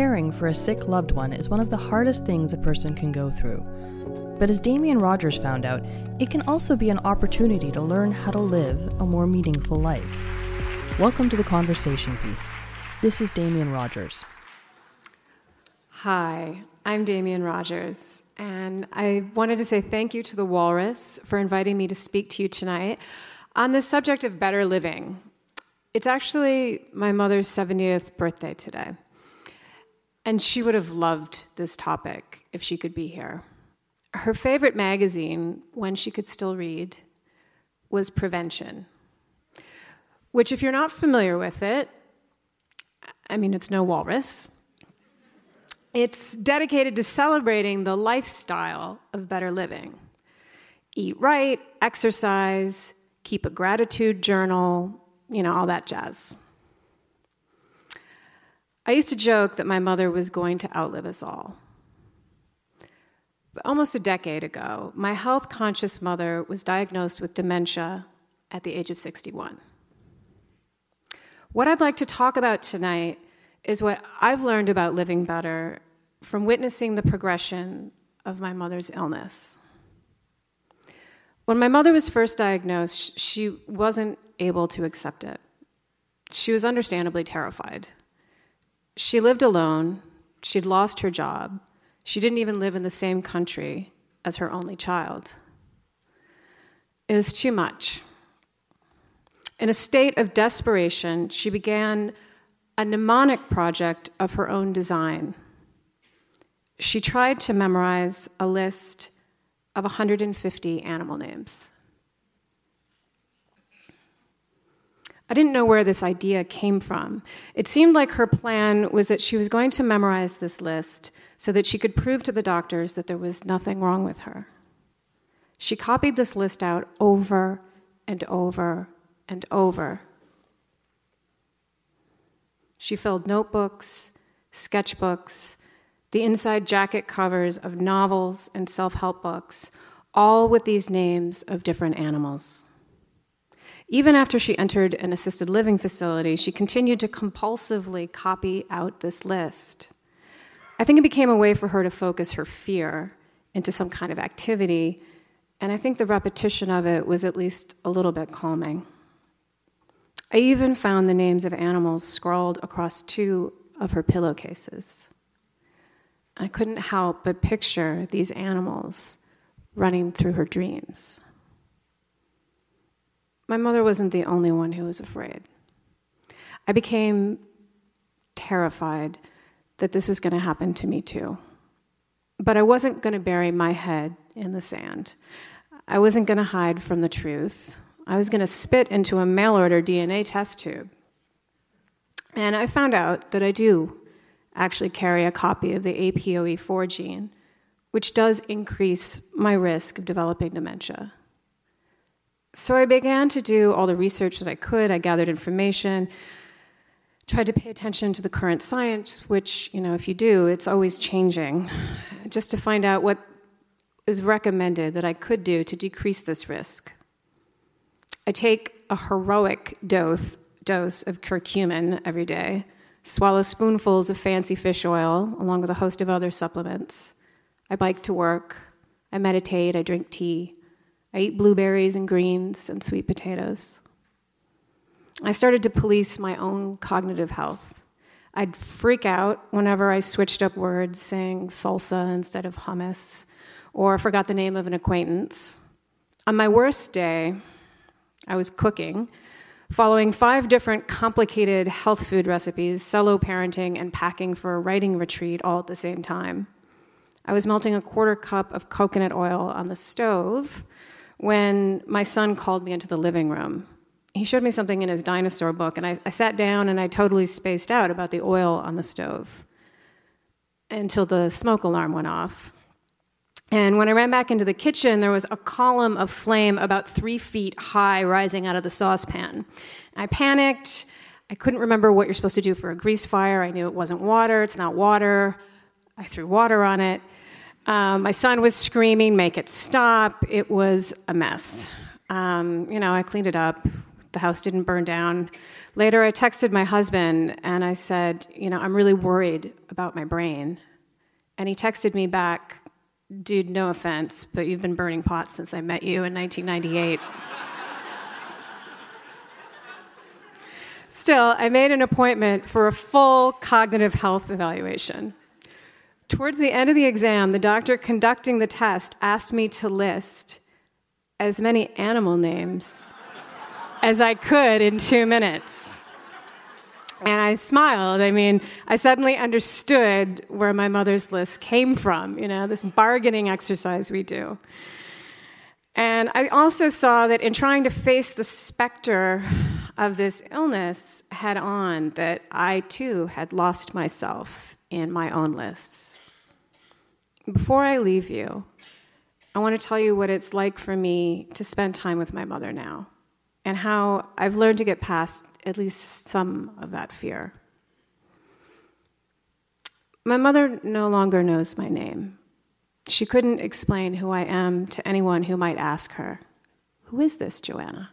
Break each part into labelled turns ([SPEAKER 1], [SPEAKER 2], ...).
[SPEAKER 1] Caring for a sick loved one is one of the hardest things a person can go through. But as Damian Rogers found out, it can also be an opportunity to learn how to live a more meaningful life. Welcome to the conversation piece. This is Damian Rogers.
[SPEAKER 2] Hi, I'm Damian Rogers, and I wanted to say thank you to the Walrus for inviting me to speak to you tonight on the subject of better living. It's actually my mother's 70th birthday today, and she would have loved this topic if she could be here. Her favorite magazine, when she could still read, was Prevention, which, if you're not familiar with it, I mean, it's no walrus it's dedicated to celebrating the lifestyle of better living. Eat right, exercise, keep a gratitude journal, you know, all that jazz. I used to joke that my mother was going to outlive us all. But almost a decade ago, my health conscious mother was diagnosed with dementia at the age of 61. What I'd like to talk about tonight is what I've learned about living better from witnessing the progression of my mother's illness. When my mother was first diagnosed, she wasn't able to accept it. She was understandably terrified. She lived alone, she'd lost her job, she didn't even live in the same country as her only child. It was too much. In a state of desperation, she began a mnemonic project of her own design. She tried to memorize a list of 150 animal names. I didn't know where this idea came from. It seemed like her plan was that she was going to memorize this list so that she could prove to the doctors that there was nothing wrong with her. She copied this list out over and over and over she filled notebooks, sketchbooks, the inside jacket covers of novels and self help books, all with these names of different animals. Even after she entered an assisted living facility, she continued to compulsively copy out this list. I think it became a way for her to focus her fear into some kind of activity, and I think the repetition of it was at least a little bit calming. I even found the names of animals scrawled across two of her pillowcases. I couldn't help but picture these animals running through her dreams. My mother wasn't the only one who was afraid. I became terrified that this was going to happen to me too. But I wasn't going to bury my head in the sand. I wasn't going to hide from the truth. I was going to spit into a mail order DNA test tube. And I found out that I do actually carry a copy of the APOE4 gene, which does increase my risk of developing dementia. So I began to do all the research that I could. I gathered information, tried to pay attention to the current science, which, you know, if you do, it's always changing, just to find out what is recommended that I could do to decrease this risk. I take a heroic dose, dose of curcumin every day, swallow spoonfuls of fancy fish oil, along with a host of other supplements. I bike to work. I meditate. I drink tea. I eat blueberries and greens and sweet potatoes. I started to police my own cognitive health. I'd freak out whenever I switched up words, saying salsa instead of hummus, or forgot the name of an acquaintance. On my worst day, I was cooking, following five different complicated health food recipes, solo parenting, and packing for a writing retreat all at the same time. I was melting a quarter cup of coconut oil on the stove when my son called me into the living room. He showed me something in his dinosaur book, and I, I sat down and I totally spaced out about the oil on the stove until the smoke alarm went off. And when I ran back into the kitchen, there was a column of flame about three feet high rising out of the saucepan. I panicked. I couldn't remember what you're supposed to do for a grease fire. I knew it wasn't water, it's not water. I threw water on it. Um, my son was screaming, make it stop. It was a mess. Um, you know, I cleaned it up. The house didn't burn down. Later, I texted my husband and I said, You know, I'm really worried about my brain. And he texted me back, Dude, no offense, but you've been burning pots since I met you in 1998. Still, I made an appointment for a full cognitive health evaluation. Towards the end of the exam, the doctor conducting the test asked me to list as many animal names as I could in two minutes. And I smiled. I mean, I suddenly understood where my mother's list came from, you know, this bargaining exercise we do. And I also saw that in trying to face the specter of this illness head on, that I too had lost myself in my own lists. Before I leave you, I want to tell you what it's like for me to spend time with my mother now and how I've learned to get past at least some of that fear. My mother no longer knows my name. She couldn't explain who I am to anyone who might ask her, Who is this, Joanna?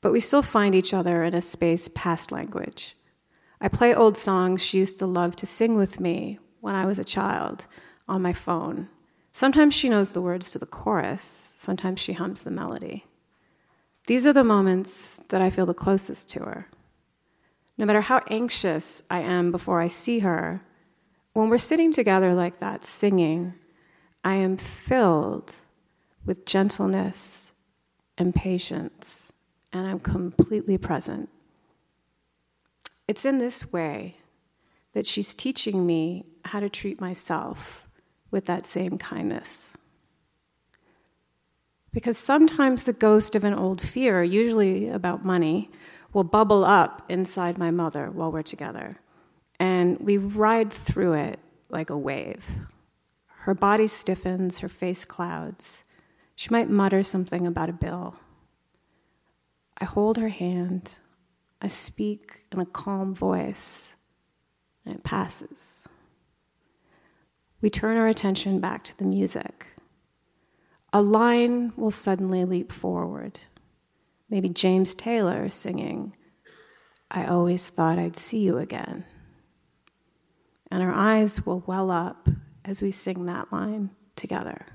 [SPEAKER 2] But we still find each other in a space past language. I play old songs she used to love to sing with me when I was a child on my phone. Sometimes she knows the words to the chorus, sometimes she hums the melody. These are the moments that I feel the closest to her. No matter how anxious I am before I see her, when we're sitting together like that, singing, I am filled with gentleness and patience, and I'm completely present. It's in this way that she's teaching me how to treat myself with that same kindness. Because sometimes the ghost of an old fear, usually about money, will bubble up inside my mother while we're together. And we ride through it like a wave. Her body stiffens, her face clouds. She might mutter something about a bill. I hold her hand. I speak in a calm voice, and it passes. We turn our attention back to the music a line will suddenly leap forward. Maybe James Taylor singing, I always thought I'd see you again. And our eyes will well up as we sing that line together.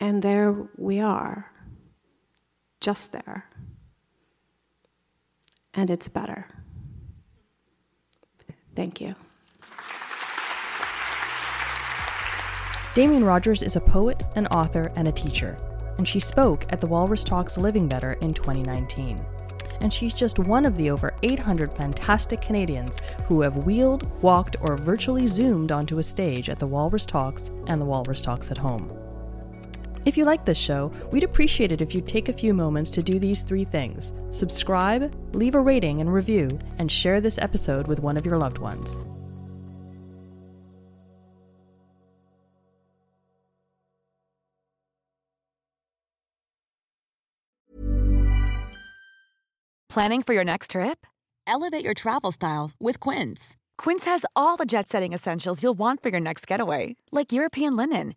[SPEAKER 2] And there we are, just there. And it's better. Thank you.
[SPEAKER 1] Damian Rogers is a poet, an author, and a teacher, and she spoke at the Walrus Talks Living Better in 2019. And she's just one of the over 800 fantastic Canadians who have wheeled, walked, or virtually zoomed onto a stage at the Walrus Talks and the Walrus Talks at Home. If you like this show, we'd appreciate it if you'd take a few moments to do these three things subscribe, leave a rating and review, and share this episode with one of your loved ones.
[SPEAKER 3] Planning for your next trip? Elevate your travel style with Quince. Quince has all the jet setting essentials you'll want for your next getaway, like European linen,